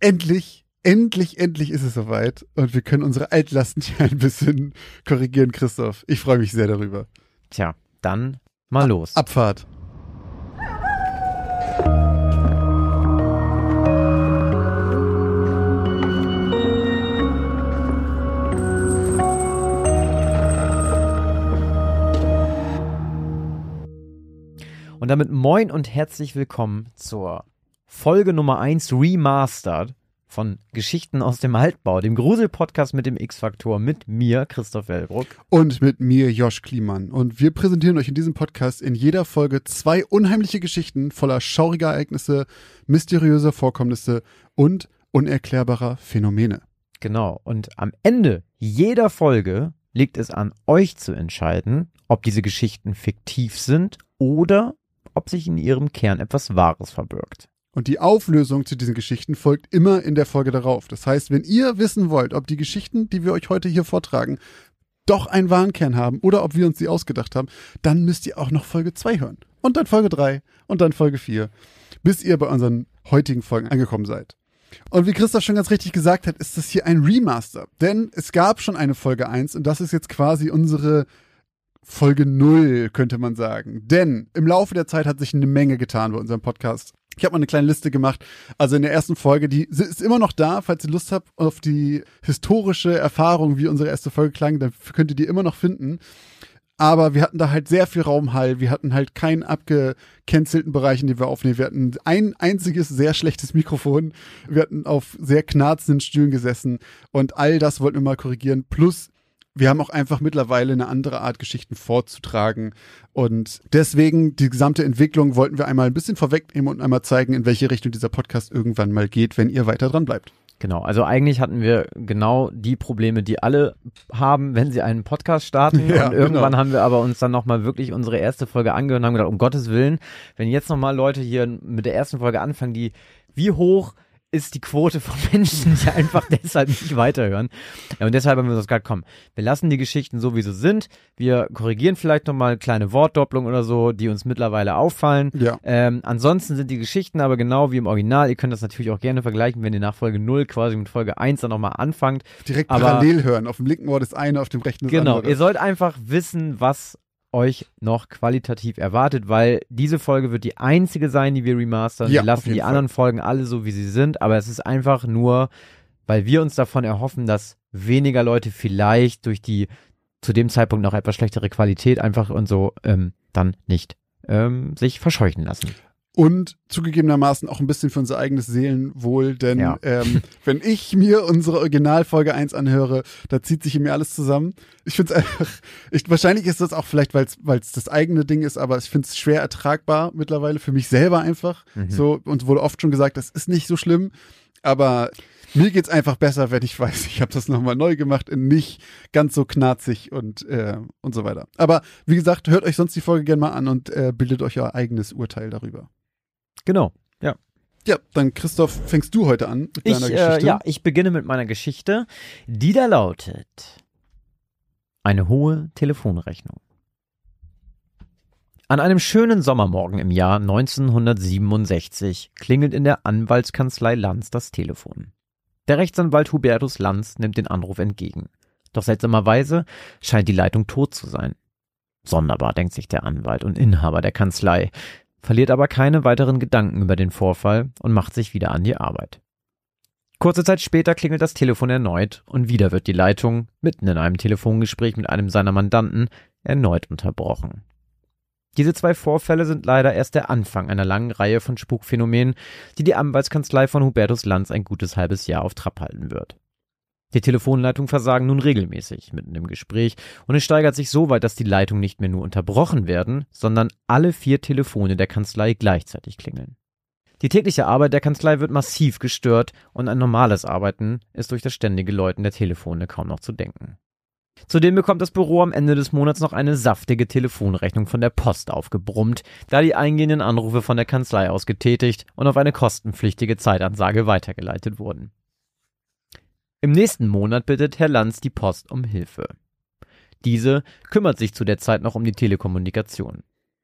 endlich, endlich, endlich ist es soweit und wir können unsere Altlasten hier ein bisschen korrigieren, Christoph. Ich freue mich sehr darüber. Tja, dann mal los. Abfahrt. Und damit moin und herzlich willkommen zur Folge Nummer 1 Remastered von Geschichten aus dem Altbau, dem Grusel-Podcast mit dem X-Faktor mit mir, Christoph Wellbruck. Und mit mir, Josh Kliemann. Und wir präsentieren euch in diesem Podcast in jeder Folge zwei unheimliche Geschichten voller schauriger Ereignisse, mysteriöser Vorkommnisse und unerklärbarer Phänomene. Genau. Und am Ende jeder Folge liegt es an euch zu entscheiden, ob diese Geschichten fiktiv sind oder ob sich in ihrem Kern etwas Wahres verbirgt. Und die Auflösung zu diesen Geschichten folgt immer in der Folge darauf. Das heißt, wenn ihr wissen wollt, ob die Geschichten, die wir euch heute hier vortragen, doch einen Warnkern haben oder ob wir uns sie ausgedacht haben, dann müsst ihr auch noch Folge 2 hören. Und dann Folge 3 und dann Folge 4, bis ihr bei unseren heutigen Folgen angekommen seid. Und wie Christoph schon ganz richtig gesagt hat, ist das hier ein Remaster. Denn es gab schon eine Folge 1 und das ist jetzt quasi unsere Folge 0, könnte man sagen. Denn im Laufe der Zeit hat sich eine Menge getan bei unserem Podcast. Ich habe mal eine kleine Liste gemacht. Also in der ersten Folge, die ist immer noch da, falls ihr Lust habt auf die historische Erfahrung, wie unsere erste Folge klang, dann könnt ihr die immer noch finden. Aber wir hatten da halt sehr viel Raumhall. Wir hatten halt keinen abgecancelten Bereich, in dem wir aufnehmen. Wir hatten ein einziges sehr schlechtes Mikrofon. Wir hatten auf sehr knarzenden Stühlen gesessen. Und all das wollten wir mal korrigieren. Plus wir haben auch einfach mittlerweile eine andere Art, Geschichten vorzutragen. Und deswegen die gesamte Entwicklung wollten wir einmal ein bisschen vorwegnehmen und einmal zeigen, in welche Richtung dieser Podcast irgendwann mal geht, wenn ihr weiter dran bleibt. Genau, also eigentlich hatten wir genau die Probleme, die alle haben, wenn sie einen Podcast starten. Ja, und irgendwann genau. haben wir aber uns dann nochmal wirklich unsere erste Folge angehört und haben gedacht, um Gottes Willen, wenn jetzt nochmal Leute hier mit der ersten Folge anfangen, die wie hoch ist die Quote von Menschen, die einfach deshalb nicht weiterhören. Ja, und deshalb haben wir uns gesagt, komm, wir lassen die Geschichten so, wie sie sind. Wir korrigieren vielleicht nochmal kleine Wortdopplung oder so, die uns mittlerweile auffallen. Ja. Ähm, ansonsten sind die Geschichten aber genau wie im Original. Ihr könnt das natürlich auch gerne vergleichen, wenn ihr nach Folge 0 quasi mit Folge 1 dann nochmal anfangt. Direkt aber, parallel hören. Auf dem linken Ohr das eine, auf dem rechten das genau, andere. Genau, ihr sollt einfach wissen, was euch noch qualitativ erwartet, weil diese Folge wird die einzige sein, die wir remastern. Ja, wir lassen die Fall. anderen Folgen alle so, wie sie sind, aber es ist einfach nur, weil wir uns davon erhoffen, dass weniger Leute vielleicht durch die zu dem Zeitpunkt noch etwas schlechtere Qualität einfach und so ähm, dann nicht ähm, sich verscheuchen lassen und zugegebenermaßen auch ein bisschen für unser eigenes Seelenwohl, denn ja. ähm, wenn ich mir unsere Originalfolge 1 anhöre, da zieht sich in mir alles zusammen. Ich finde es einfach, ich, wahrscheinlich ist das auch vielleicht, weil es das eigene Ding ist, aber ich finde es schwer ertragbar mittlerweile, für mich selber einfach. Mhm. So, und wurde oft schon gesagt, das ist nicht so schlimm, aber mir geht's einfach besser, wenn ich weiß, ich habe das nochmal neu gemacht, in nicht ganz so knarzig und, äh, und so weiter. Aber wie gesagt, hört euch sonst die Folge gerne mal an und äh, bildet euch euer eigenes Urteil darüber. Genau, ja. Ja, dann Christoph, fängst du heute an mit ich, deiner Geschichte? Äh, ja, ich beginne mit meiner Geschichte, die da lautet eine hohe Telefonrechnung. An einem schönen Sommermorgen im Jahr 1967 klingelt in der Anwaltskanzlei Lanz das Telefon. Der Rechtsanwalt Hubertus Lanz nimmt den Anruf entgegen. Doch seltsamerweise scheint die Leitung tot zu sein. Sonderbar, denkt sich der Anwalt und Inhaber der Kanzlei verliert aber keine weiteren Gedanken über den Vorfall und macht sich wieder an die Arbeit. Kurze Zeit später klingelt das Telefon erneut und wieder wird die Leitung, mitten in einem Telefongespräch mit einem seiner Mandanten, erneut unterbrochen. Diese zwei Vorfälle sind leider erst der Anfang einer langen Reihe von Spukphänomenen, die die Anwaltskanzlei von Hubertus Lanz ein gutes halbes Jahr auf Trab halten wird. Die Telefonleitungen versagen nun regelmäßig mitten im Gespräch und es steigert sich so weit, dass die Leitungen nicht mehr nur unterbrochen werden, sondern alle vier Telefone der Kanzlei gleichzeitig klingeln. Die tägliche Arbeit der Kanzlei wird massiv gestört und ein normales Arbeiten ist durch das ständige Läuten der Telefone kaum noch zu denken. Zudem bekommt das Büro am Ende des Monats noch eine saftige Telefonrechnung von der Post aufgebrummt, da die eingehenden Anrufe von der Kanzlei aus getätigt und auf eine kostenpflichtige Zeitansage weitergeleitet wurden. Im nächsten Monat bittet Herr Lanz die Post um Hilfe. Diese kümmert sich zu der Zeit noch um die Telekommunikation.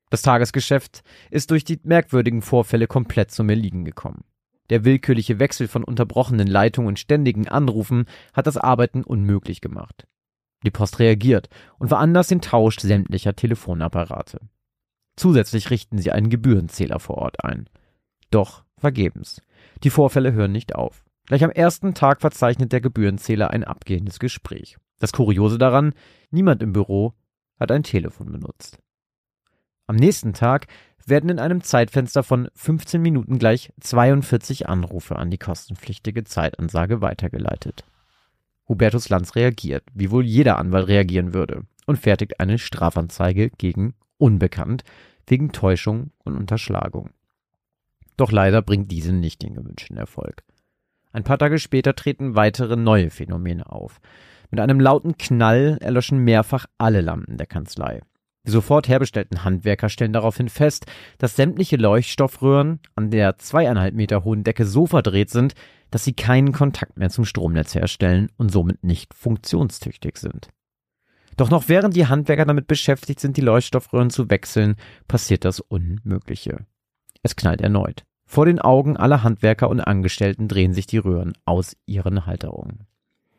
Das Tagesgeschäft ist durch die merkwürdigen Vorfälle komplett zum Erliegen gekommen. Der willkürliche Wechsel von unterbrochenen Leitungen und ständigen Anrufen hat das Arbeiten unmöglich gemacht. Die Post reagiert und veranlasst den Tausch sämtlicher Telefonapparate. Zusätzlich richten sie einen Gebührenzähler vor Ort ein. Doch vergebens. Die Vorfälle hören nicht auf. Gleich am ersten Tag verzeichnet der Gebührenzähler ein abgehendes Gespräch. Das Kuriose daran, niemand im Büro hat ein Telefon benutzt. Am nächsten Tag werden in einem Zeitfenster von 15 Minuten gleich 42 Anrufe an die kostenpflichtige Zeitansage weitergeleitet. Hubertus Lanz reagiert, wie wohl jeder Anwalt reagieren würde, und fertigt eine Strafanzeige gegen Unbekannt wegen Täuschung und Unterschlagung. Doch leider bringt diese nicht den gewünschten Erfolg. Ein paar Tage später treten weitere neue Phänomene auf. Mit einem lauten Knall erlöschen mehrfach alle Lampen der Kanzlei. Die sofort herbestellten Handwerker stellen daraufhin fest, dass sämtliche Leuchtstoffröhren an der zweieinhalb Meter hohen Decke so verdreht sind, dass sie keinen Kontakt mehr zum Stromnetz herstellen und somit nicht funktionstüchtig sind. Doch noch während die Handwerker damit beschäftigt sind, die Leuchtstoffröhren zu wechseln, passiert das Unmögliche. Es knallt erneut. Vor den Augen aller Handwerker und Angestellten drehen sich die Röhren aus ihren Halterungen.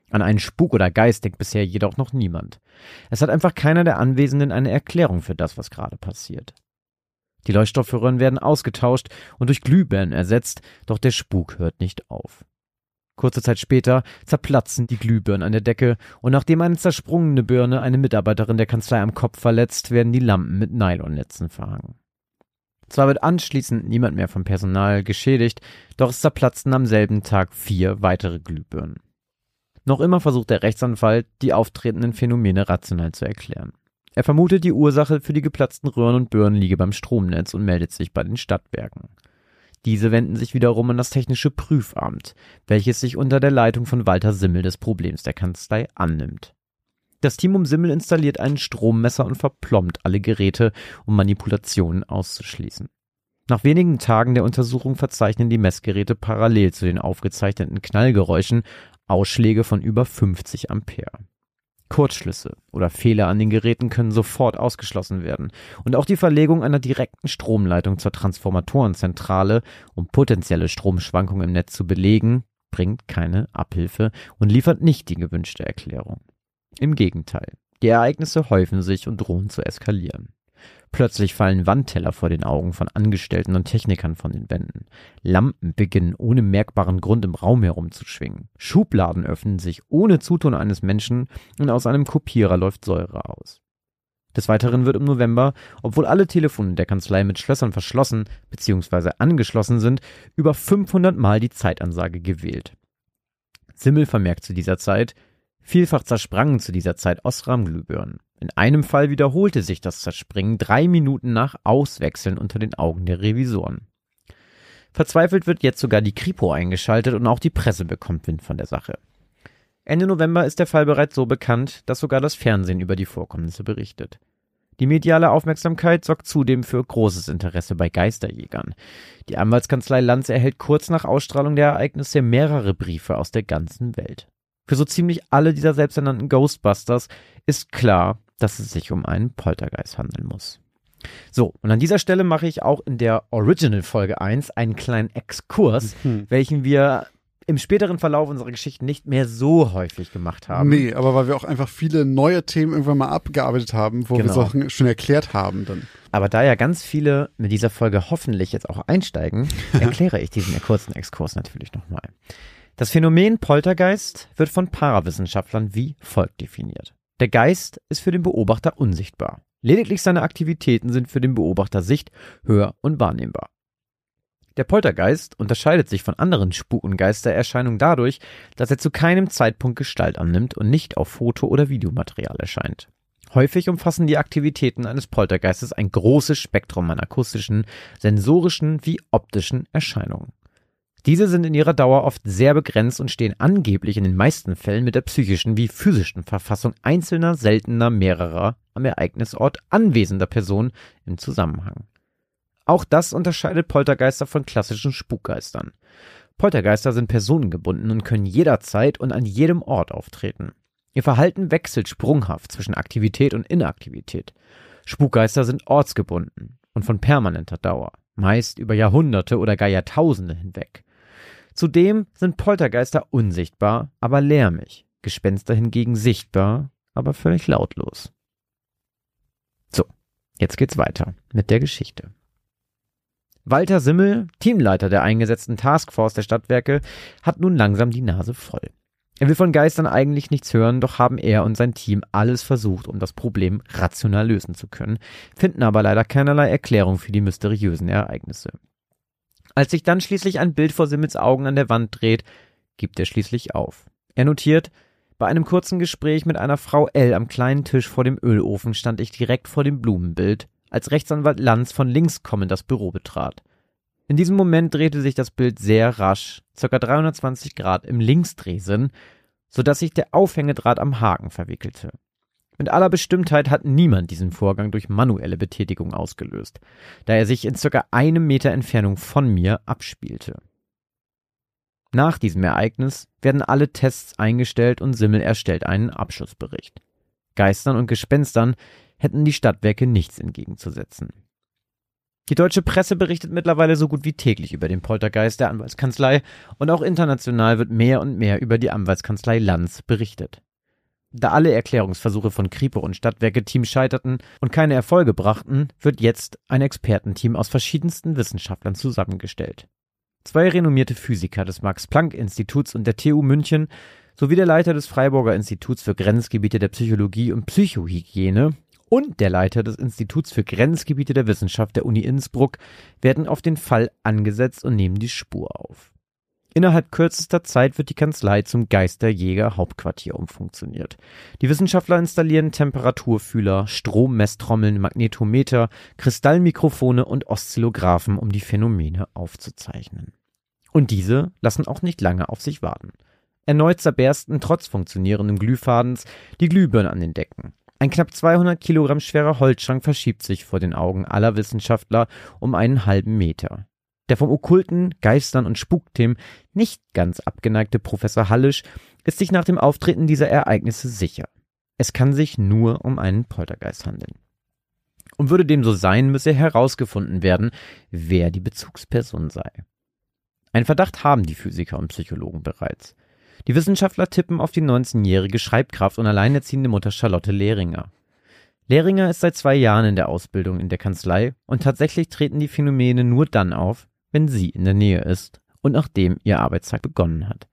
An einen Spuk oder Geist denkt bisher jedoch noch niemand. Es hat einfach keiner der Anwesenden eine Erklärung für das, was gerade passiert. Die Leuchtstoffröhren werden ausgetauscht und durch Glühbirnen ersetzt, doch der Spuk hört nicht auf. Kurze Zeit später zerplatzen die Glühbirnen an der Decke und nachdem eine zersprungene Birne eine Mitarbeiterin der Kanzlei am Kopf verletzt, werden die Lampen mit Nylonnetzen verhangen. Zwar wird anschließend niemand mehr vom Personal geschädigt, doch es zerplatzten am selben Tag vier weitere Glühbirnen. Noch immer versucht der Rechtsanwalt, die auftretenden Phänomene rational zu erklären. Er vermutet, die Ursache für die geplatzten Röhren und Birnen liege beim Stromnetz und meldet sich bei den Stadtwerken. Diese wenden sich wiederum an das technische Prüfamt, welches sich unter der Leitung von Walter Simmel des Problems der Kanzlei annimmt. Das Team um Simmel installiert einen Strommesser und verplombt alle Geräte, um Manipulationen auszuschließen. Nach wenigen Tagen der Untersuchung verzeichnen die Messgeräte parallel zu den aufgezeichneten Knallgeräuschen Ausschläge von über 50 Ampere. Kurzschlüsse oder Fehler an den Geräten können sofort ausgeschlossen werden und auch die Verlegung einer direkten Stromleitung zur Transformatorenzentrale, um potenzielle Stromschwankungen im Netz zu belegen, bringt keine Abhilfe und liefert nicht die gewünschte Erklärung. Im Gegenteil, die Ereignisse häufen sich und drohen zu eskalieren. Plötzlich fallen Wandteller vor den Augen von Angestellten und Technikern von den Wänden. Lampen beginnen ohne merkbaren Grund im Raum herumzuschwingen. Schubladen öffnen sich ohne Zutun eines Menschen und aus einem Kopierer läuft Säure aus. Des Weiteren wird im November, obwohl alle Telefone der Kanzlei mit Schlössern verschlossen bzw. angeschlossen sind, über 500 Mal die Zeitansage gewählt. Simmel vermerkt zu dieser Zeit, vielfach zersprangen zu dieser Zeit Osram-Glühbirnen. In einem Fall wiederholte sich das Zerspringen drei Minuten nach Auswechseln unter den Augen der Revisoren. Verzweifelt wird jetzt sogar die Kripo eingeschaltet und auch die Presse bekommt Wind von der Sache. Ende November ist der Fall bereits so bekannt, dass sogar das Fernsehen über die Vorkommnisse berichtet. Die mediale Aufmerksamkeit sorgt zudem für großes Interesse bei Geisterjägern. Die Anwaltskanzlei Lanz erhält kurz nach Ausstrahlung der Ereignisse mehrere Briefe aus der ganzen Welt. Für so ziemlich alle dieser selbsternannten Ghostbusters ist klar, dass es sich um einen Poltergeist handeln muss. So, und an dieser Stelle mache ich auch in der Original Folge 1 einen kleinen Exkurs, mhm. welchen wir im späteren Verlauf unserer Geschichte nicht mehr so häufig gemacht haben. Nee, aber weil wir auch einfach viele neue Themen irgendwann mal abgearbeitet haben, wo genau. wir Sachen schon erklärt haben dann. Aber da ja ganz viele mit dieser Folge hoffentlich jetzt auch einsteigen, erkläre ich diesen kurzen Exkurs natürlich nochmal. Das Phänomen Poltergeist wird von Parawissenschaftlern wie folgt definiert. Der Geist ist für den Beobachter unsichtbar. Lediglich seine Aktivitäten sind für den Beobachter sicht-, hör- und wahrnehmbar. Der Poltergeist unterscheidet sich von anderen Spuk- und Geistererscheinungen dadurch, dass er zu keinem Zeitpunkt Gestalt annimmt und nicht auf Foto- oder Videomaterial erscheint. Häufig umfassen die Aktivitäten eines Poltergeistes ein großes Spektrum an akustischen, sensorischen wie optischen Erscheinungen. Diese sind in ihrer Dauer oft sehr begrenzt und stehen angeblich in den meisten Fällen mit der psychischen wie physischen Verfassung einzelner, seltener, mehrerer am Ereignisort anwesender Personen im Zusammenhang. Auch das unterscheidet Poltergeister von klassischen Spukgeistern. Poltergeister sind personengebunden und können jederzeit und an jedem Ort auftreten. Ihr Verhalten wechselt sprunghaft zwischen Aktivität und Inaktivität. Spukgeister sind ortsgebunden und von permanenter Dauer, meist über Jahrhunderte oder gar Jahrtausende hinweg. Zudem sind Poltergeister unsichtbar, aber lärmig. Gespenster hingegen sichtbar, aber völlig lautlos. So, jetzt geht's weiter mit der Geschichte. Walter Simmel, Teamleiter der eingesetzten Taskforce der Stadtwerke, hat nun langsam die Nase voll. Er will von Geistern eigentlich nichts hören, doch haben er und sein Team alles versucht, um das Problem rational lösen zu können, finden aber leider keinerlei Erklärung für die mysteriösen Ereignisse. Als sich dann schließlich ein Bild vor Simmels Augen an der Wand dreht, gibt er schließlich auf. Er notiert, bei einem kurzen Gespräch mit einer Frau L am kleinen Tisch vor dem Ölofen stand ich direkt vor dem Blumenbild, als Rechtsanwalt Lanz von links kommend das Büro betrat. In diesem Moment drehte sich das Bild sehr rasch, ca. 320 Grad im Linksdrehsinn, so dass sich der Aufhängedraht am Haken verwickelte. Mit aller Bestimmtheit hat niemand diesen Vorgang durch manuelle Betätigung ausgelöst, da er sich in circa einem Meter Entfernung von mir abspielte. Nach diesem Ereignis werden alle Tests eingestellt und Simmel erstellt einen Abschlussbericht. Geistern und Gespenstern hätten die Stadtwerke nichts entgegenzusetzen. Die deutsche Presse berichtet mittlerweile so gut wie täglich über den Poltergeist der Anwaltskanzlei und auch international wird mehr und mehr über die Anwaltskanzlei Lanz berichtet. Da alle Erklärungsversuche von Kripo und Stadtwerke-Team scheiterten und keine Erfolge brachten, wird jetzt ein Expertenteam aus verschiedensten Wissenschaftlern zusammengestellt. Zwei renommierte Physiker des Max-Planck-Instituts und der TU München sowie der Leiter des Freiburger Instituts für Grenzgebiete der Psychologie und Psychohygiene und der Leiter des Instituts für Grenzgebiete der Wissenschaft der Uni Innsbruck werden auf den Fall angesetzt und nehmen die Spur auf. Innerhalb kürzester Zeit wird die Kanzlei zum Geisterjäger Hauptquartier umfunktioniert. Die Wissenschaftler installieren Temperaturfühler, Strommesstrommeln, Magnetometer, Kristallmikrofone und Oszillographen, um die Phänomene aufzuzeichnen. Und diese lassen auch nicht lange auf sich warten. Erneut zerbersten trotz funktionierenden Glühfadens die Glühbirnen an den Decken. Ein knapp 200 Kilogramm schwerer Holzschrank verschiebt sich vor den Augen aller Wissenschaftler um einen halben Meter. Der vom okkulten, Geistern und Spukthemen nicht ganz abgeneigte Professor Hallisch ist sich nach dem Auftreten dieser Ereignisse sicher. Es kann sich nur um einen Poltergeist handeln. Und würde dem so sein, müsse herausgefunden werden, wer die Bezugsperson sei. Ein Verdacht haben die Physiker und Psychologen bereits. Die Wissenschaftler tippen auf die 19-jährige Schreibkraft und alleinerziehende Mutter Charlotte Lehringer. Lehringer ist seit zwei Jahren in der Ausbildung in der Kanzlei und tatsächlich treten die Phänomene nur dann auf, wenn sie in der Nähe ist und nachdem ihr Arbeitstag begonnen hat.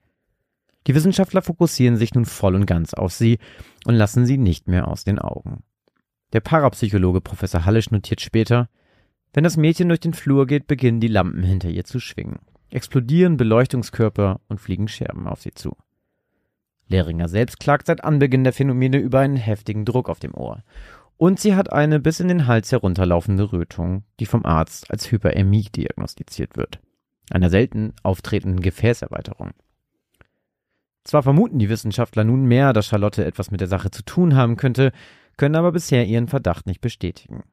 Die Wissenschaftler fokussieren sich nun voll und ganz auf sie und lassen sie nicht mehr aus den Augen. Der Parapsychologe Professor Hallisch notiert später, wenn das Mädchen durch den Flur geht, beginnen die Lampen hinter ihr zu schwingen, explodieren Beleuchtungskörper und fliegen Scherben auf sie zu. Lehringer selbst klagt seit Anbeginn der Phänomene über einen heftigen Druck auf dem Ohr und sie hat eine bis in den Hals herunterlaufende Rötung, die vom Arzt als Hyperämie diagnostiziert wird, einer selten auftretenden Gefäßerweiterung. Zwar vermuten die Wissenschaftler nunmehr, dass Charlotte etwas mit der Sache zu tun haben könnte, können aber bisher ihren Verdacht nicht bestätigen.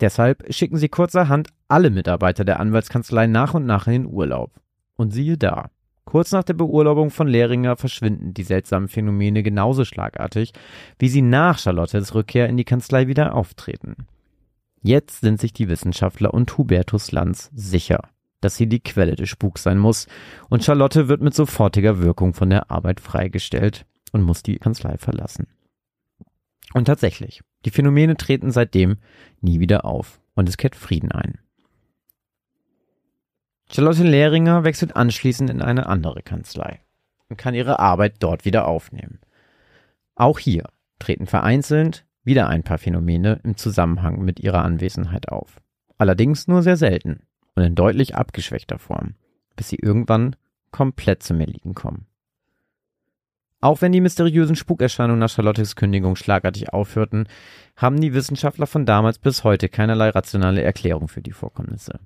Deshalb schicken sie kurzerhand alle Mitarbeiter der Anwaltskanzlei nach und nach in den Urlaub. Und siehe da, Kurz nach der Beurlaubung von Lehringer verschwinden die seltsamen Phänomene genauso schlagartig, wie sie nach Charlottes Rückkehr in die Kanzlei wieder auftreten. Jetzt sind sich die Wissenschaftler und Hubertus Lanz sicher, dass sie die Quelle des Spuks sein muss, und Charlotte wird mit sofortiger Wirkung von der Arbeit freigestellt und muss die Kanzlei verlassen. Und tatsächlich, die Phänomene treten seitdem nie wieder auf und es kehrt Frieden ein. Charlotte Lehringer wechselt anschließend in eine andere Kanzlei und kann ihre Arbeit dort wieder aufnehmen. Auch hier treten vereinzelt wieder ein paar Phänomene im Zusammenhang mit ihrer Anwesenheit auf. Allerdings nur sehr selten und in deutlich abgeschwächter Form, bis sie irgendwann komplett zum Erliegen kommen. Auch wenn die mysteriösen Spukerscheinungen nach Charlottes Kündigung schlagartig aufhörten, haben die Wissenschaftler von damals bis heute keinerlei rationale Erklärung für die Vorkommnisse.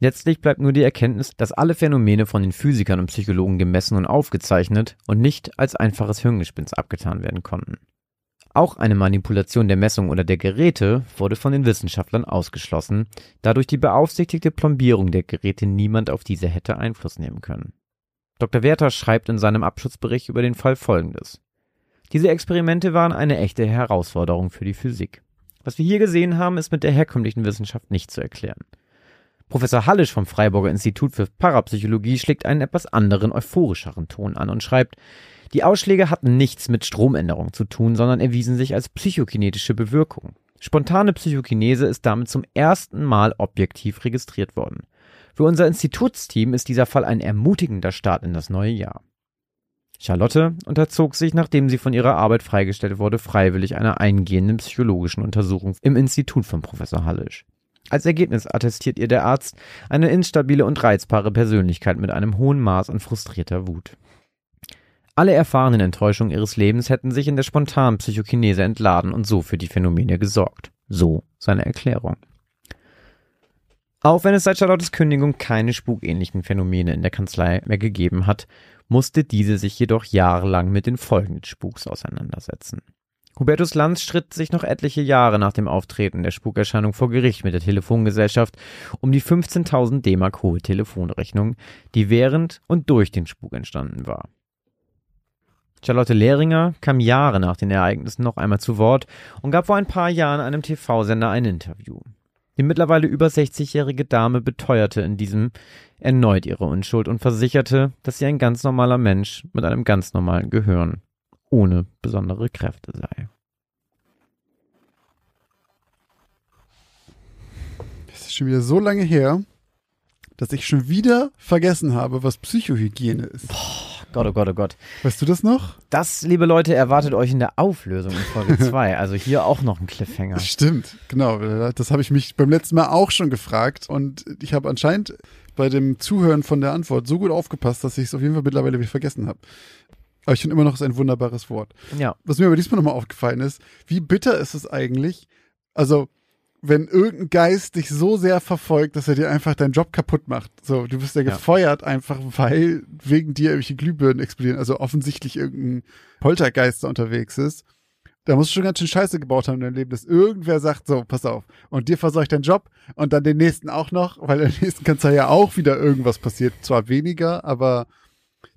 Letztlich bleibt nur die Erkenntnis, dass alle Phänomene von den Physikern und Psychologen gemessen und aufgezeichnet und nicht als einfaches Hirngespinst abgetan werden konnten. Auch eine Manipulation der Messung oder der Geräte wurde von den Wissenschaftlern ausgeschlossen, da durch die beaufsichtigte Plombierung der Geräte niemand auf diese hätte Einfluss nehmen können. Dr. Werther schreibt in seinem Abschlussbericht über den Fall folgendes. Diese Experimente waren eine echte Herausforderung für die Physik. Was wir hier gesehen haben, ist mit der herkömmlichen Wissenschaft nicht zu erklären. Professor Hallisch vom Freiburger Institut für Parapsychologie schlägt einen etwas anderen, euphorischeren Ton an und schreibt, die Ausschläge hatten nichts mit Stromänderung zu tun, sondern erwiesen sich als psychokinetische Bewirkung. Spontane Psychokinese ist damit zum ersten Mal objektiv registriert worden. Für unser Institutsteam ist dieser Fall ein ermutigender Start in das neue Jahr. Charlotte unterzog sich, nachdem sie von ihrer Arbeit freigestellt wurde, freiwillig einer eingehenden psychologischen Untersuchung im Institut von Professor Hallisch. Als Ergebnis attestiert ihr der Arzt eine instabile und reizbare Persönlichkeit mit einem hohen Maß an frustrierter Wut. Alle erfahrenen Enttäuschungen ihres Lebens hätten sich in der spontanen Psychokinese entladen und so für die Phänomene gesorgt. So seine Erklärung. Auch wenn es seit Charlottes Kündigung keine spukähnlichen Phänomene in der Kanzlei mehr gegeben hat, musste diese sich jedoch jahrelang mit den Folgen des Spuks auseinandersetzen. Hubertus Lanz stritt sich noch etliche Jahre nach dem Auftreten der Spukerscheinung vor Gericht mit der Telefongesellschaft um die 15.000 D-Mark hohe Telefonrechnung, die während und durch den Spuk entstanden war. Charlotte Lehringer kam Jahre nach den Ereignissen noch einmal zu Wort und gab vor ein paar Jahren einem TV-Sender ein Interview. Die mittlerweile über 60-jährige Dame beteuerte in diesem erneut ihre Unschuld und versicherte, dass sie ein ganz normaler Mensch mit einem ganz normalen Gehirn ohne besondere Kräfte sei. Das ist schon wieder so lange her, dass ich schon wieder vergessen habe, was Psychohygiene ist. Gott, oh Gott, oh Gott. Weißt du das noch? Das, liebe Leute, erwartet euch in der Auflösung in Folge 2. Also hier auch noch ein Cliffhanger. Das stimmt, genau. Das habe ich mich beim letzten Mal auch schon gefragt und ich habe anscheinend bei dem Zuhören von der Antwort so gut aufgepasst, dass ich es auf jeden Fall mittlerweile wieder vergessen habe. Aber ich finde immer noch, es ist ein wunderbares Wort. Ja. Was mir aber diesmal nochmal aufgefallen ist, wie bitter ist es eigentlich, also wenn irgendein Geist dich so sehr verfolgt, dass er dir einfach deinen Job kaputt macht. So, du wirst ja Ja. gefeuert einfach, weil wegen dir irgendwelche Glühbirnen explodieren. Also offensichtlich irgendein Poltergeist da unterwegs ist. Da musst du schon ganz schön Scheiße gebaut haben in deinem Leben, dass irgendwer sagt, so, pass auf. Und dir verseucht dein Job und dann den nächsten auch noch, weil der nächsten Kanzlei ja auch wieder irgendwas passiert. Zwar weniger, aber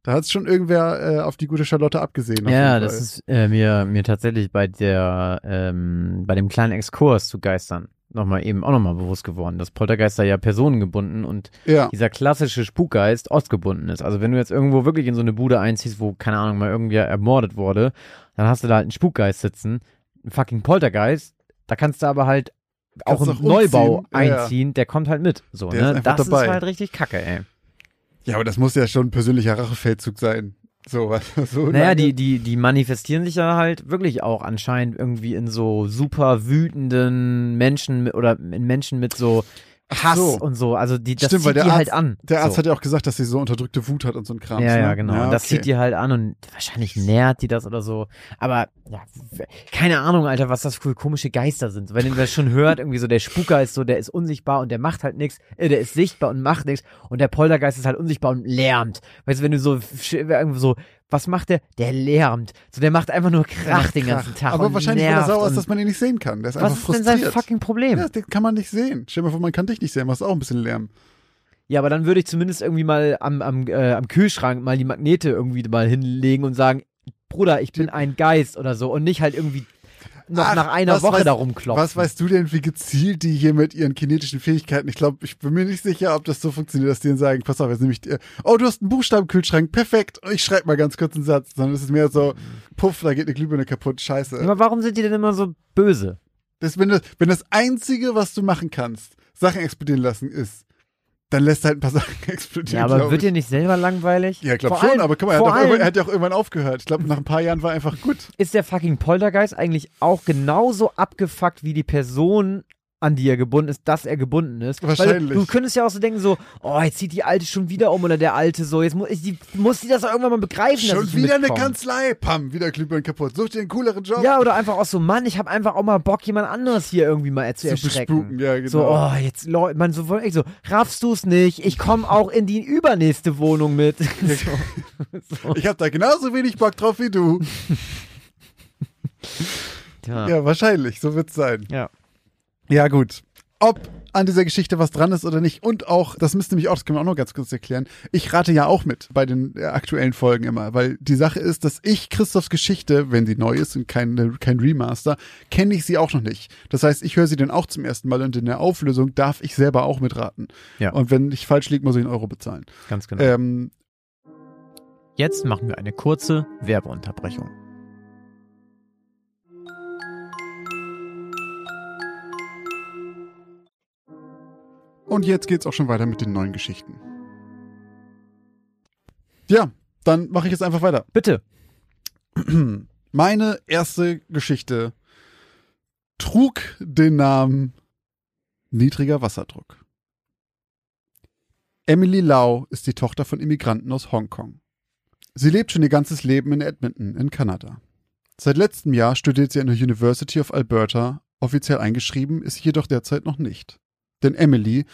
da hat es schon irgendwer äh, auf die gute Charlotte abgesehen. Ja, das ist äh, mir, mir tatsächlich bei der, ähm, bei dem kleinen Exkurs zu Geistern nochmal eben auch nochmal bewusst geworden, dass Poltergeister ja personengebunden und Ja. dieser klassische Spukgeist ortsgebunden ist. Also wenn du jetzt irgendwo wirklich in so eine Bude einziehst, wo, keine Ahnung, mal irgendwer ermordet wurde, dann hast du da halt einen Spukgeist sitzen, einen fucking Poltergeist, da kannst du aber halt auch im auch umziehen, Neubau ja, einziehen, der kommt halt mit. So, Der ne? Das dabei. ist halt richtig kacke, ey. Ja, aber das muss ja schon ein persönlicher Rachefeldzug sein. So, was so Naja, lange- die, die, die manifestieren sich ja halt wirklich auch anscheinend irgendwie in so super wütenden Menschen oder in Menschen mit so Hass so. und so. Also die, das Stimmt, weil zieht der die Arzt, halt an. Der Arzt so. hat ja auch gesagt, dass sie so unterdrückte Wut hat und so ein Kram. Ja, ne? ja, genau. und das okay. zieht die halt an und wahrscheinlich nährt die das oder so. Aber ja, keine Ahnung, Alter, was das für komische Geister sind. Wenn ihr das schon hört, irgendwie so der Spuker ist so, der ist unsichtbar und der macht halt nichts. Äh, der ist sichtbar und macht nichts. Und der Poltergeist ist halt unsichtbar und lärmt. Weißt du, wenn du so irgendwo so, was macht der? Der lärmt. So, der macht einfach nur Krach den ganzen Tag. Aber und wahrscheinlich, weil er sauer ist, dass man ihn nicht sehen kann. Der ist Was einfach ist denn frustriert. sein fucking Problem? Ja, den kann man nicht sehen. Stell dir mal vor, man kann dich nicht sehen, machst auch ein bisschen Lärm. Ja, aber dann würde ich zumindest irgendwie mal am, am, äh, am Kühlschrank mal die Magnete irgendwie mal hinlegen und sagen, Bruder, ich bin ein Geist oder so und nicht halt irgendwie noch Ach, nach einer was Woche weiß- da rumklopfen. Was weißt du denn, wie gezielt die hier mit ihren kinetischen Fähigkeiten? Ich glaube, ich bin mir nicht sicher, ob das so funktioniert, dass die dann sagen, pass auf, jetzt nehme ich dir, oh, du hast einen Buchstabenkühlschrank, perfekt, ich schreibe mal ganz kurz einen Satz. Sondern es ist mehr so, puff, da geht eine Glühbirne kaputt, scheiße. Aber warum sind die denn immer so böse? Das, wenn, das, wenn das Einzige, was du machen kannst, Sachen explodieren lassen, ist, dann lässt halt ein paar Sachen explodieren. Ja, aber wird dir nicht selber langweilig? Ja, ich glaube schon, allem- aber guck mal, er hat, allem er hat ja auch irgendwann aufgehört. Ich glaube, nach ein paar Jahren war einfach gut. ist der fucking Poltergeist eigentlich auch genauso abgefuckt wie die Person, an die er gebunden ist, dass er gebunden ist. Wahrscheinlich. Weil du könntest ja auch so denken, so, oh, jetzt zieht die Alte schon wieder um oder der Alte so, jetzt muss, die, muss die das doch irgendwann mal begreifen, Schon wieder eine mitkomme. Kanzlei. Pam, wieder Glühbirnen kaputt. Such dir einen cooleren Job. Ja, oder einfach auch so, Mann, ich habe einfach auch mal Bock, jemand anderes hier irgendwie mal zu Zu erschrecken. ja, genau. So, oh, jetzt, Leute, man, so, echt so, raffst du's nicht? Ich komme auch in die übernächste Wohnung mit. so, so. Ich habe da genauso wenig Bock drauf wie du. Tja. Ja, wahrscheinlich, so wird's sein. Ja. Ja, gut. Ob an dieser Geschichte was dran ist oder nicht. Und auch, das müsste nämlich auch, das können wir auch noch ganz kurz erklären. Ich rate ja auch mit bei den äh, aktuellen Folgen immer, weil die Sache ist, dass ich Christophs Geschichte, wenn sie neu ist und kein, kein Remaster, kenne ich sie auch noch nicht. Das heißt, ich höre sie dann auch zum ersten Mal und in der Auflösung darf ich selber auch mitraten. Ja. Und wenn ich falsch liege, muss ich einen Euro bezahlen. Ganz genau. Ähm, Jetzt machen wir eine kurze Werbeunterbrechung. Und jetzt geht's auch schon weiter mit den neuen Geschichten. Ja, dann mache ich jetzt einfach weiter. Bitte. Meine erste Geschichte trug den Namen Niedriger Wasserdruck. Emily Lau ist die Tochter von Immigranten aus Hongkong. Sie lebt schon ihr ganzes Leben in Edmonton in Kanada. Seit letztem Jahr studiert sie an der University of Alberta, offiziell eingeschrieben ist sie jedoch derzeit noch nicht. Denn Emily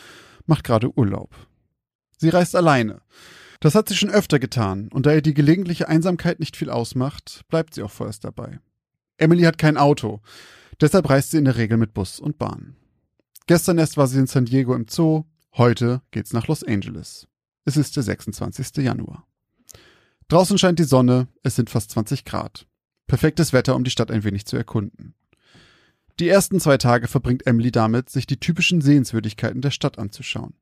macht gerade Urlaub. Sie reist alleine. Das hat sie schon öfter getan, und da ihr die gelegentliche Einsamkeit nicht viel ausmacht, bleibt sie auch vorerst dabei. Emily hat kein Auto, deshalb reist sie in der Regel mit Bus und Bahn. Gestern erst war sie in San Diego im Zoo, heute geht's nach Los Angeles. Es ist der 26. Januar. Draußen scheint die Sonne, es sind fast 20 Grad. Perfektes Wetter, um die Stadt ein wenig zu erkunden. Die ersten zwei Tage verbringt Emily damit, sich die typischen Sehenswürdigkeiten der Stadt anzuschauen.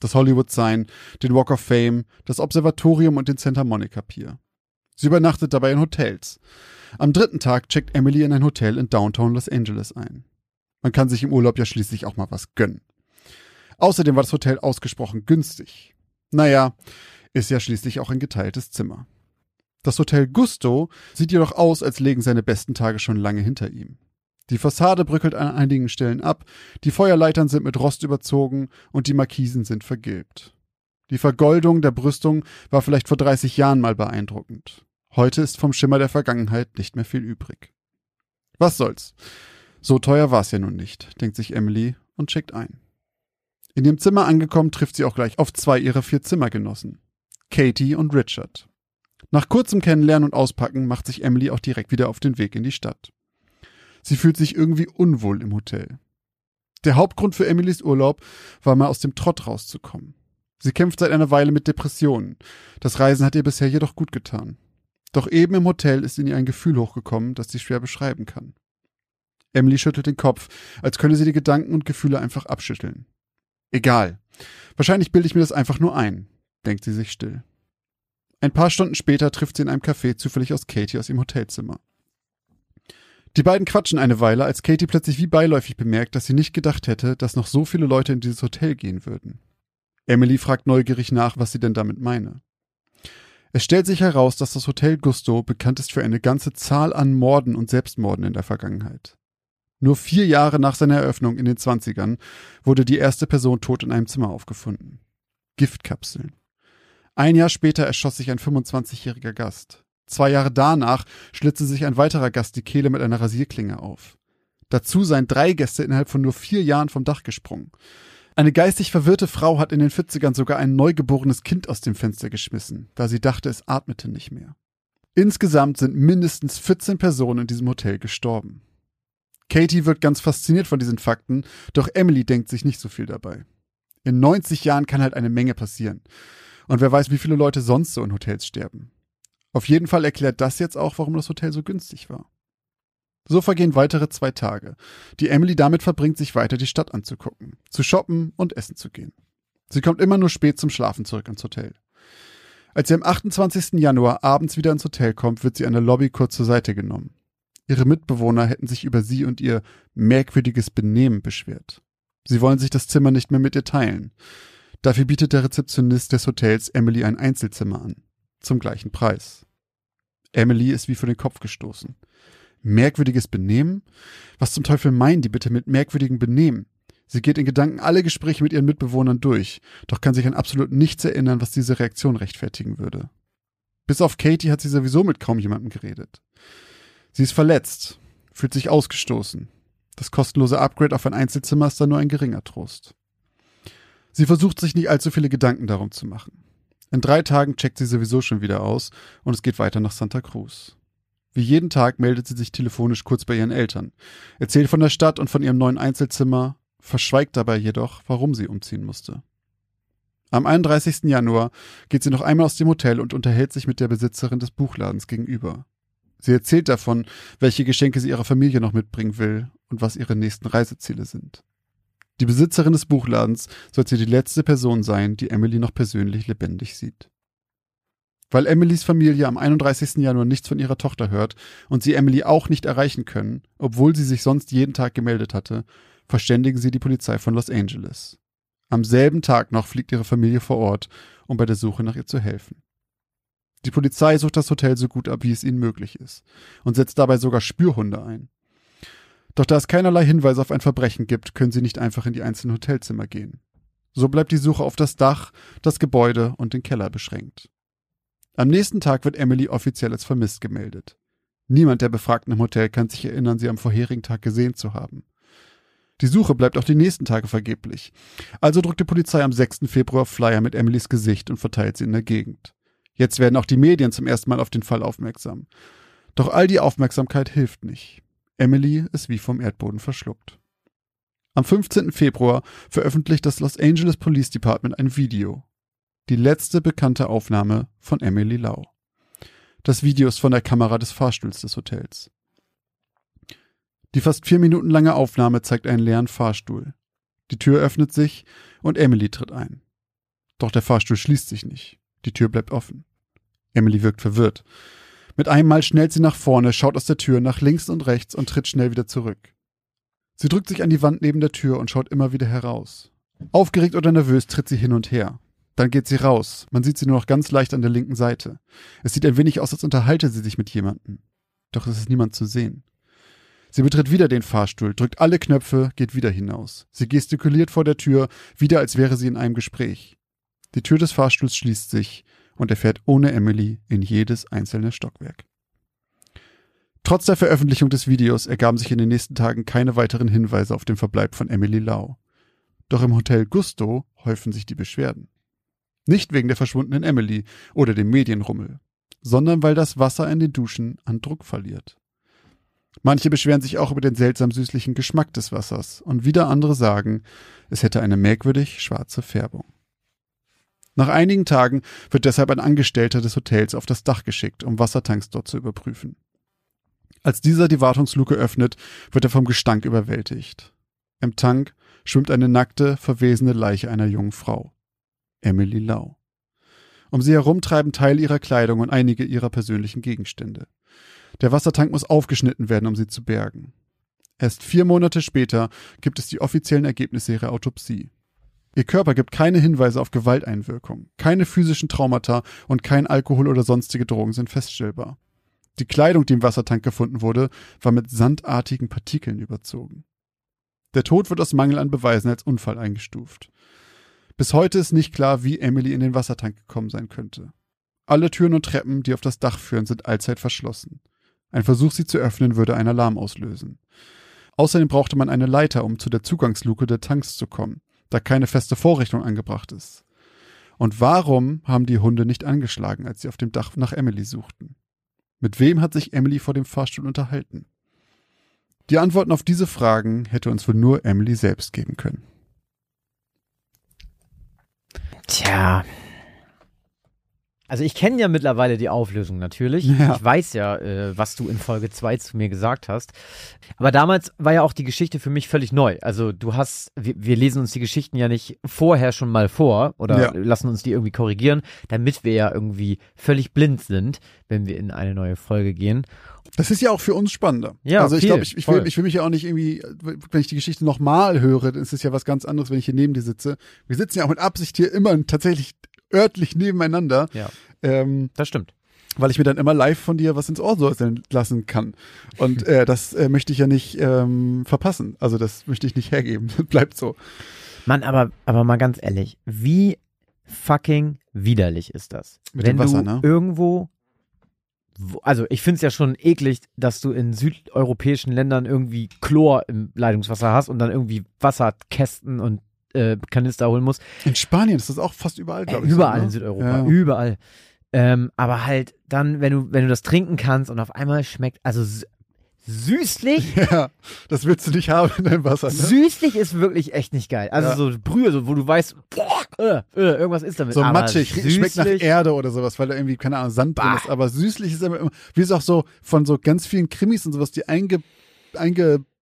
Das Hollywood Sign, den Walk of Fame, das Observatorium und den Santa Monica Pier. Sie übernachtet dabei in Hotels. Am dritten Tag checkt Emily in ein Hotel in Downtown Los Angeles ein. Man kann sich im Urlaub ja schließlich auch mal was gönnen. Außerdem war das Hotel ausgesprochen günstig. Naja, ist ja schließlich auch ein geteiltes Zimmer. Das Hotel Gusto sieht jedoch aus, als legen seine besten Tage schon lange hinter ihm. Die Fassade bröckelt an einigen Stellen ab, die Feuerleitern sind mit Rost überzogen und die Markisen sind vergilbt. Die Vergoldung der Brüstung war vielleicht vor 30 Jahren mal beeindruckend. Heute ist vom Schimmer der Vergangenheit nicht mehr viel übrig. Was soll's? So teuer war's ja nun nicht, denkt sich Emily und checkt ein. In ihrem Zimmer angekommen, trifft sie auch gleich auf zwei ihrer vier Zimmergenossen. Katie und Richard. Nach kurzem Kennenlernen und Auspacken macht sich Emily auch direkt wieder auf den Weg in die Stadt. Sie fühlt sich irgendwie unwohl im Hotel. Der Hauptgrund für Emilys Urlaub war mal aus dem Trott rauszukommen. Sie kämpft seit einer Weile mit Depressionen. Das Reisen hat ihr bisher jedoch gut getan. Doch eben im Hotel ist in ihr ein Gefühl hochgekommen, das sie schwer beschreiben kann. Emily schüttelt den Kopf, als könne sie die Gedanken und Gefühle einfach abschütteln. Egal. Wahrscheinlich bilde ich mir das einfach nur ein, denkt sie sich still. Ein paar Stunden später trifft sie in einem Café zufällig aus Katie aus ihrem Hotelzimmer. Die beiden quatschen eine Weile, als Katie plötzlich wie beiläufig bemerkt, dass sie nicht gedacht hätte, dass noch so viele Leute in dieses Hotel gehen würden. Emily fragt neugierig nach, was sie denn damit meine. Es stellt sich heraus, dass das Hotel Gusto bekannt ist für eine ganze Zahl an Morden und Selbstmorden in der Vergangenheit. Nur vier Jahre nach seiner Eröffnung in den Zwanzigern wurde die erste Person tot in einem Zimmer aufgefunden. Giftkapseln. Ein Jahr später erschoss sich ein 25-jähriger Gast. Zwei Jahre danach schlitzte sich ein weiterer Gast die Kehle mit einer Rasierklinge auf. Dazu seien drei Gäste innerhalb von nur vier Jahren vom Dach gesprungen. Eine geistig verwirrte Frau hat in den 40ern sogar ein neugeborenes Kind aus dem Fenster geschmissen, da sie dachte, es atmete nicht mehr. Insgesamt sind mindestens 14 Personen in diesem Hotel gestorben. Katie wirkt ganz fasziniert von diesen Fakten, doch Emily denkt sich nicht so viel dabei. In 90 Jahren kann halt eine Menge passieren. Und wer weiß, wie viele Leute sonst so in Hotels sterben. Auf jeden Fall erklärt das jetzt auch, warum das Hotel so günstig war. So vergehen weitere zwei Tage, die Emily damit verbringt, sich weiter die Stadt anzugucken, zu shoppen und essen zu gehen. Sie kommt immer nur spät zum Schlafen zurück ins Hotel. Als sie am 28. Januar abends wieder ins Hotel kommt, wird sie an der Lobby kurz zur Seite genommen. Ihre Mitbewohner hätten sich über sie und ihr merkwürdiges Benehmen beschwert. Sie wollen sich das Zimmer nicht mehr mit ihr teilen. Dafür bietet der Rezeptionist des Hotels Emily ein Einzelzimmer an. Zum gleichen Preis. Emily ist wie vor den Kopf gestoßen. Merkwürdiges Benehmen? Was zum Teufel meinen die bitte mit merkwürdigem Benehmen? Sie geht in Gedanken alle Gespräche mit ihren Mitbewohnern durch, doch kann sich an absolut nichts erinnern, was diese Reaktion rechtfertigen würde. Bis auf Katie hat sie sowieso mit kaum jemandem geredet. Sie ist verletzt, fühlt sich ausgestoßen. Das kostenlose Upgrade auf ein Einzelzimmer ist dann nur ein geringer Trost. Sie versucht sich nicht allzu viele Gedanken darum zu machen. In drei Tagen checkt sie sowieso schon wieder aus und es geht weiter nach Santa Cruz. Wie jeden Tag meldet sie sich telefonisch kurz bei ihren Eltern, erzählt von der Stadt und von ihrem neuen Einzelzimmer verschweigt dabei jedoch, warum sie umziehen musste. Am 31. Januar geht sie noch einmal aus dem Hotel und unterhält sich mit der Besitzerin des Buchladens gegenüber. Sie erzählt davon, welche Geschenke sie ihrer Familie noch mitbringen will und was ihre nächsten Reiseziele sind. Die Besitzerin des Buchladens sollte die letzte Person sein, die Emily noch persönlich lebendig sieht. Weil Emilys Familie am 31. Januar nichts von ihrer Tochter hört und sie Emily auch nicht erreichen können, obwohl sie sich sonst jeden Tag gemeldet hatte, verständigen sie die Polizei von Los Angeles. Am selben Tag noch fliegt ihre Familie vor Ort, um bei der Suche nach ihr zu helfen. Die Polizei sucht das Hotel so gut ab, wie es ihnen möglich ist, und setzt dabei sogar Spürhunde ein. Doch da es keinerlei Hinweise auf ein Verbrechen gibt, können sie nicht einfach in die einzelnen Hotelzimmer gehen. So bleibt die Suche auf das Dach, das Gebäude und den Keller beschränkt. Am nächsten Tag wird Emily offiziell als vermisst gemeldet. Niemand der Befragten im Hotel kann sich erinnern, sie am vorherigen Tag gesehen zu haben. Die Suche bleibt auch die nächsten Tage vergeblich. Also drückt die Polizei am 6. Februar Flyer mit Emilys Gesicht und verteilt sie in der Gegend. Jetzt werden auch die Medien zum ersten Mal auf den Fall aufmerksam. Doch all die Aufmerksamkeit hilft nicht. Emily ist wie vom Erdboden verschluckt. Am 15. Februar veröffentlicht das Los Angeles Police Department ein Video. Die letzte bekannte Aufnahme von Emily Lau. Das Video ist von der Kamera des Fahrstuhls des Hotels. Die fast vier Minuten lange Aufnahme zeigt einen leeren Fahrstuhl. Die Tür öffnet sich und Emily tritt ein. Doch der Fahrstuhl schließt sich nicht. Die Tür bleibt offen. Emily wirkt verwirrt. Mit einem Mal schnellt sie nach vorne, schaut aus der Tür nach links und rechts und tritt schnell wieder zurück. Sie drückt sich an die Wand neben der Tür und schaut immer wieder heraus. Aufgeregt oder nervös tritt sie hin und her. Dann geht sie raus. Man sieht sie nur noch ganz leicht an der linken Seite. Es sieht ein wenig aus, als unterhalte sie sich mit jemandem. Doch es ist niemand zu sehen. Sie betritt wieder den Fahrstuhl, drückt alle Knöpfe, geht wieder hinaus. Sie gestikuliert vor der Tür, wieder als wäre sie in einem Gespräch. Die Tür des Fahrstuhls schließt sich und er fährt ohne Emily in jedes einzelne Stockwerk. Trotz der Veröffentlichung des Videos ergaben sich in den nächsten Tagen keine weiteren Hinweise auf den Verbleib von Emily Lau. Doch im Hotel Gusto häufen sich die Beschwerden. Nicht wegen der verschwundenen Emily oder dem Medienrummel, sondern weil das Wasser in den Duschen an Druck verliert. Manche beschweren sich auch über den seltsam süßlichen Geschmack des Wassers und wieder andere sagen, es hätte eine merkwürdig schwarze Färbung. Nach einigen Tagen wird deshalb ein Angestellter des Hotels auf das Dach geschickt, um Wassertanks dort zu überprüfen. Als dieser die Wartungsluke öffnet, wird er vom Gestank überwältigt. Im Tank schwimmt eine nackte, verwesene Leiche einer jungen Frau. Emily Lau. Um sie herum treiben Teile ihrer Kleidung und einige ihrer persönlichen Gegenstände. Der Wassertank muss aufgeschnitten werden, um sie zu bergen. Erst vier Monate später gibt es die offiziellen Ergebnisse ihrer Autopsie. Ihr Körper gibt keine Hinweise auf Gewalteinwirkung, keine physischen Traumata und kein Alkohol oder sonstige Drogen sind feststellbar. Die Kleidung, die im Wassertank gefunden wurde, war mit sandartigen Partikeln überzogen. Der Tod wird aus Mangel an Beweisen als Unfall eingestuft. Bis heute ist nicht klar, wie Emily in den Wassertank gekommen sein könnte. Alle Türen und Treppen, die auf das Dach führen, sind allzeit verschlossen. Ein Versuch, sie zu öffnen, würde einen Alarm auslösen. Außerdem brauchte man eine Leiter, um zu der Zugangsluke der Tanks zu kommen, da keine feste Vorrichtung angebracht ist. Und warum haben die Hunde nicht angeschlagen, als sie auf dem Dach nach Emily suchten? Mit wem hat sich Emily vor dem Fahrstuhl unterhalten? Die Antworten auf diese Fragen hätte uns wohl nur Emily selbst geben können. Tja, also ich kenne ja mittlerweile die Auflösung natürlich. Ja. Ich weiß ja, äh, was du in Folge 2 zu mir gesagt hast. Aber damals war ja auch die Geschichte für mich völlig neu. Also du hast, wir, wir lesen uns die Geschichten ja nicht vorher schon mal vor oder ja. lassen uns die irgendwie korrigieren, damit wir ja irgendwie völlig blind sind, wenn wir in eine neue Folge gehen. Das ist ja auch für uns spannender. Ja, also ich glaube, ich, ich, will, ich will mich ja auch nicht irgendwie, wenn ich die Geschichte nochmal höre, dann ist es ja was ganz anderes, wenn ich hier neben dir sitze. Wir sitzen ja auch mit Absicht hier immer tatsächlich örtlich nebeneinander. Ja. Ähm, das stimmt. Weil ich mir dann immer live von dir was ins Ohr säuseln lassen kann. Und äh, das äh, möchte ich ja nicht ähm, verpassen. Also das möchte ich nicht hergeben. Das bleibt so. Mann, aber, aber mal ganz ehrlich, wie fucking widerlich ist das? Mit Wenn dem Wasser, du ne? irgendwo also ich finde es ja schon eklig, dass du in südeuropäischen Ländern irgendwie Chlor im Leitungswasser hast und dann irgendwie Wasserkästen und äh, Kanister holen muss. In Spanien ist das auch fast überall, glaube äh, ich. Überall so, ne? in Südeuropa, ja. überall. Ähm, aber halt dann, wenn du, wenn du das trinken kannst und auf einmal schmeckt, also süßlich. Ja, das willst du nicht haben in deinem Wasser, ne? Süßlich ist wirklich echt nicht geil. Also Ja. so Brühe, so, wo du weißt, boah, äh, äh, irgendwas ist damit. So Aber matschig, schmeckt nach süßlich- Erde oder sowas, weil da irgendwie, keine Ahnung, Sand drin Bah. ist. Aber süßlich ist immer, immer wie es auch so von so ganz vielen Krimis und sowas, die einge,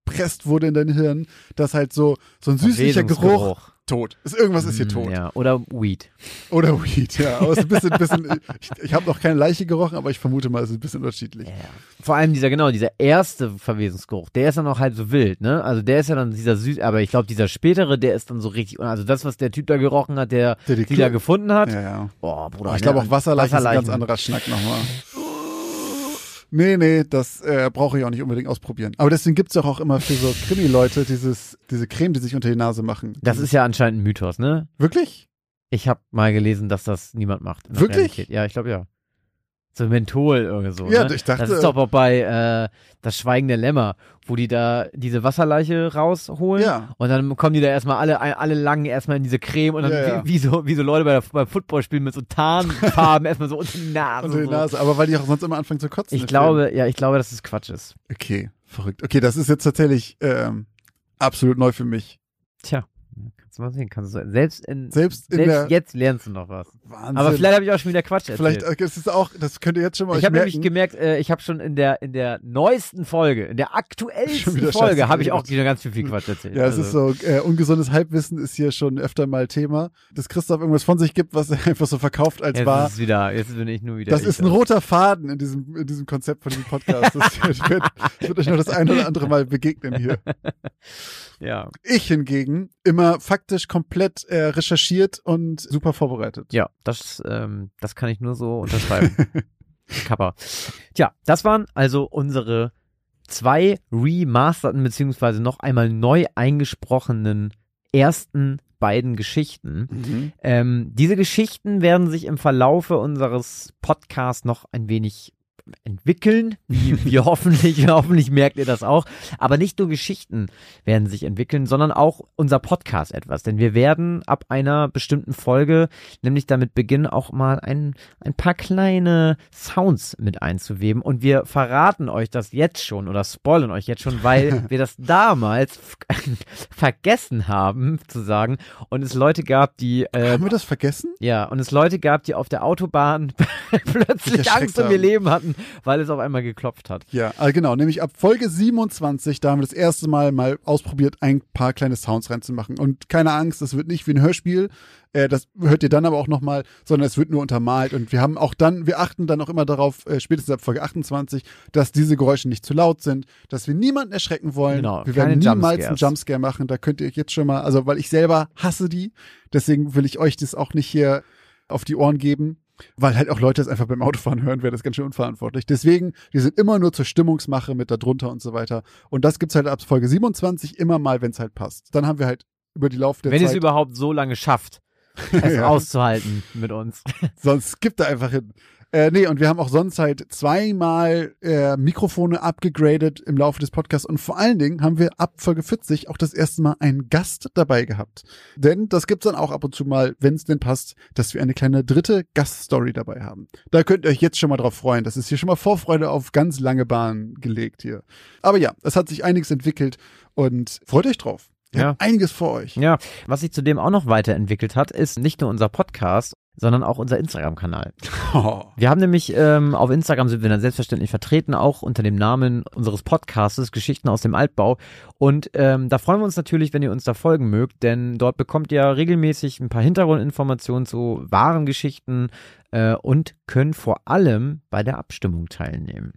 eingepresst wurde in dein Hirn, dass halt so, so ein süßlicher Geruch tot ist. Irgendwas ist hier Mm, tot. Ja, oder Weed. Oder Weed, ja. Aber es ist ein bisschen, bisschen ich, ich habe noch keine Leiche gerochen, aber ich vermute mal, es ist ein bisschen unterschiedlich. Ja. Vor allem dieser, genau, dieser erste Verwesungsgeruch, der ist dann auch halt so wild, ne? Also der ist ja dann dieser süß, aber ich glaube, dieser spätere, der ist dann so richtig, also das, was der Typ da gerochen hat, der, Der die die da gefunden hat, Ja, ja. boah, Bruder. Aber ich ne? glaube auch Wasserleiche ist ein ganz Wasserleichen. anderer Schnack nochmal. Nee, nee, das äh, brauche ich auch nicht unbedingt ausprobieren. Aber deswegen gibt's doch auch immer für so Krimi-Leute dieses, diese Creme, die sich unter die Nase machen. Das ist ja anscheinend ein Mythos, ne? Wirklich? Ich habe mal gelesen, dass das niemand macht. Wirklich? Realität. Ja, ich glaube ja. So Menthol oder so. Ja, ne? ich dachte- Das ist doch auch bei äh, Das Schweigen der Lämmer, wo die da diese Wasserleiche rausholen. Ja. Und dann kommen die da erstmal alle, alle lang erstmal in diese Creme und dann Ja, ja. Wie, wie, so, wie so Leute bei der, beim Football spielen mit so Tarnfarben erstmal so unter die Nase. Unter die so. Nase. Aber weil die auch sonst immer anfangen zu kotzen. Ich glaube, ja, ich glaube, dass es Quatsch ist. Okay, verrückt. Okay, das ist jetzt tatsächlich ähm, absolut neu für mich. Tja, mal sehen. Kannst du selbst in, Selbst in selbst der jetzt lernst du noch was. Wahnsinn. Aber vielleicht habe ich auch schon wieder Quatsch erzählt. Vielleicht, ist auch, das könnt ihr jetzt schon mal ich habe nämlich gemerkt, äh, ich habe schon in der in der neuesten Folge, in der aktuellsten Folge, habe ich auch wieder ganz viel, viel Quatsch erzählt. Ja, es Also, ist so, äh, ungesundes Halbwissen ist hier schon öfter mal Thema, dass Christoph irgendwas von sich gibt, was er einfach so verkauft als Jetzt wahr. ist es wieder, jetzt bin ich nur wieder. Das ist ein roter Faden in diesem, in diesem Konzept von diesem Podcast. Das wird, wird, das wird euch noch das ein oder andere Mal begegnen hier. Ja, Ich hingegen immer faktisch komplett äh, recherchiert und super vorbereitet. ja, das, ähm, das kann ich nur so unterschreiben. Kappa. Tja, das waren also unsere zwei remasterten beziehungsweise noch einmal neu eingesprochenen ersten beiden Geschichten. Mhm. Ähm, diese Geschichten werden sich im Verlaufe unseres Podcasts noch ein wenig entwickeln. Wie hoffentlich, hoffentlich merkt ihr das auch. Aber nicht nur Geschichten werden sich entwickeln, sondern auch unser Podcast etwas. Denn wir werden ab einer bestimmten Folge nämlich damit beginnen, auch mal ein, ein paar kleine Sounds mit einzuweben. Und wir verraten euch das jetzt schon oder spoilern euch jetzt schon, weil wir das damals vergessen haben zu sagen und es Leute gab, die äh, Haben wir das vergessen? ja, und es Leute gab, die auf der Autobahn plötzlich Angst um ihr. Leben hatten, weil es auf einmal geklopft hat. Ja, also genau, nämlich ab Folge 27, da haben wir das erste Mal mal ausprobiert, ein paar kleine Sounds reinzumachen. Und keine Angst, das wird nicht wie ein Hörspiel, äh, das hört ihr dann aber auch nochmal, sondern es wird nur untermalt. Und wir haben auch dann, wir achten dann auch immer darauf, äh, spätestens ab Folge 28, dass diese Geräusche nicht zu laut sind, dass wir niemanden erschrecken wollen. Genau, wir werden niemals einen Jumpscares. Jumpscare machen, da könnt ihr euch jetzt schon mal, also weil ich selber hasse die, deswegen will ich euch das auch nicht hier auf die Ohren geben. Weil halt auch Leute es einfach beim Autofahren hören, wäre das ganz schön unverantwortlich. Deswegen, die sind immer nur zur Stimmungsmache mit da drunter und so weiter. Und das gibt's halt ab Folge 27 immer mal, wenn es halt passt. Dann haben wir halt über die Lauf der Wenn ihr es Zeit, überhaupt so lange schafft, es Ja. auszuhalten mit uns. sonst skippt da einfach hin. Äh, nee, und wir haben auch sonst halt zweimal äh, Mikrofone abgegradet im Laufe des Podcasts und vor allen Dingen haben wir ab Folge 40 auch das erste Mal einen Gast dabei gehabt. Denn das gibt's dann auch ab und zu mal, wenn es denn passt, dass wir eine kleine dritte Gaststory dabei haben. Da könnt ihr euch jetzt schon mal drauf freuen. Das ist hier schon mal Vorfreude auf ganz lange Bahn gelegt hier. Aber ja, es hat sich einiges entwickelt und freut euch drauf. Ja. einiges vor euch. Ja, was sich zudem auch noch weiterentwickelt hat, ist nicht nur unser Podcast, sondern auch unser Instagram-Kanal. Oh. Wir haben nämlich ähm, auf Instagram sind wir dann selbstverständlich vertreten, auch unter dem Namen unseres Podcastes Geschichten aus dem Altbau. Und ähm, da freuen wir uns natürlich, wenn ihr uns da folgen mögt, denn dort bekommt ihr regelmäßig ein paar Hintergrundinformationen zu wahren Geschichten äh, und können vor allem bei der Abstimmung teilnehmen.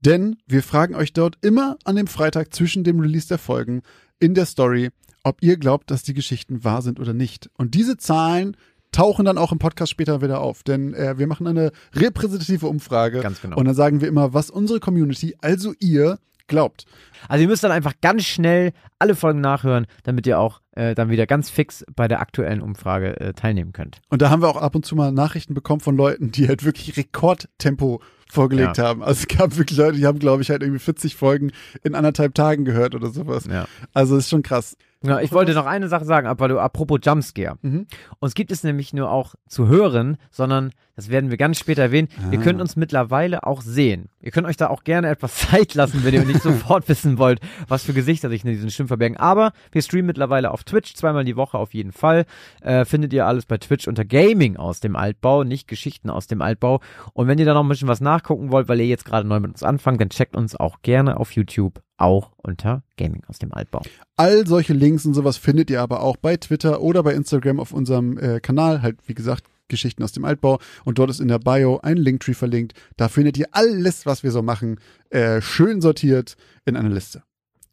Denn wir fragen euch dort immer an dem Freitag zwischen dem Release der Folgen in der Story, ob ihr glaubt, dass die Geschichten wahr sind oder nicht. Und diese Zahlen tauchen dann auch im Podcast später wieder auf, denn äh, wir machen eine repräsentative Umfrage Ganz genau. und dann sagen wir immer, was unsere Community, also ihr, glaubt. Also ihr müsst dann einfach ganz schnell alle Folgen nachhören, damit ihr auch äh, dann wieder ganz fix bei der aktuellen Umfrage äh, teilnehmen könnt. Und da haben wir auch ab und zu mal Nachrichten bekommen von Leuten, die halt wirklich Rekordtempo vorgelegt Ja. haben. Also es gab wirklich Leute, die haben, glaube ich, halt irgendwie 40 Folgen in anderthalb Tagen gehört oder sowas. Ja. Also ist schon krass. Ja, ich wollte noch eine Sache sagen, aber du, apropos Jumpscare. Mhm. Uns gibt es nämlich nur auch zu hören, sondern, das werden wir ganz später erwähnen, ihr Ah. könnt uns mittlerweile auch sehen. Ihr könnt euch da auch gerne etwas Zeit lassen, wenn ihr nicht sofort wissen wollt, was für Gesichter sich in diesen Stimmen verbergen. Aber wir streamen mittlerweile auf Twitch, zweimal die Woche auf jeden Fall. Äh, findet ihr alles bei Twitch unter Gaming aus dem Altbau, nicht Geschichten aus dem Altbau. Und wenn ihr da noch ein bisschen was nachgucken wollt, weil ihr jetzt gerade neu mit uns anfangt, dann checkt uns auch gerne auf YouTube, auch unter Gaming aus dem Altbau. All solche Links und sowas findet ihr aber auch bei Twitter oder bei Instagram auf unserem äh, Kanal, halt wie gesagt, Geschichten aus dem Altbau. Und dort ist in der Bio ein Linktree verlinkt. Da findet ihr alles, was wir so machen, äh, schön sortiert in einer Liste.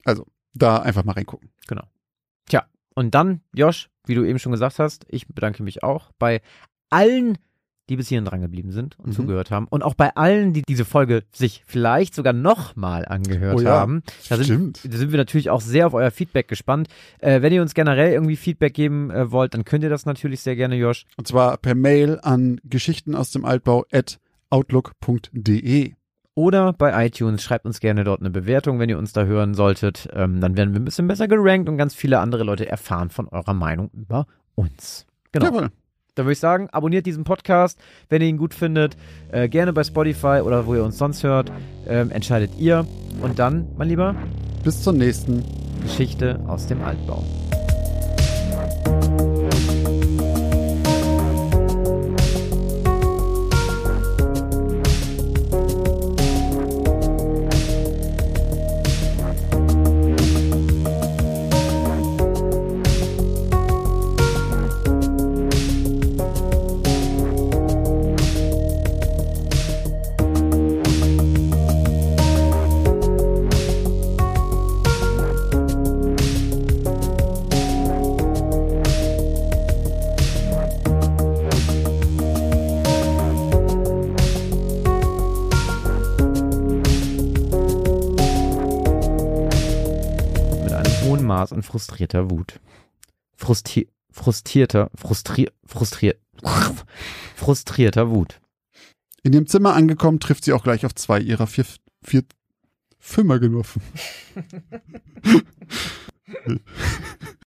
Also, da einfach mal reingucken. Tja, und dann, Josh, wie du eben schon gesagt hast, ich bedanke mich auch bei allen, die bis hierhin dran geblieben sind und Mhm. zugehört haben. Und auch bei allen, die diese Folge sich vielleicht sogar nochmal angehört Oh ja, haben. Da sind, Stimmt. da sind wir natürlich auch sehr auf euer Feedback gespannt. Äh, wenn ihr uns generell irgendwie Feedback geben äh, wollt, dann könnt ihr das natürlich sehr gerne, Josh. Und zwar per Mail an Geschichten aus dem Altbau at outlook.de. Oder bei iTunes, schreibt uns gerne dort eine Bewertung, wenn ihr uns da hören solltet. Ähm, dann werden wir ein bisschen besser gerankt und ganz viele andere Leute erfahren von eurer Meinung über uns. Genau. Jawohl. Dann würde ich sagen, abonniert diesen Podcast, wenn ihr ihn gut findet. Äh, gerne bei Spotify oder wo ihr uns sonst hört. Ähm, entscheidet ihr. Und dann, mein Lieber, Bis zur nächsten. Geschichte aus dem Altbau. Frustrierter Wut. Frusti frustrierter, frustrier frustriert, frustrierter Wut. In ihrem Zimmer angekommen, trifft sie auch gleich auf zwei ihrer vier, vier Fimmergenossen.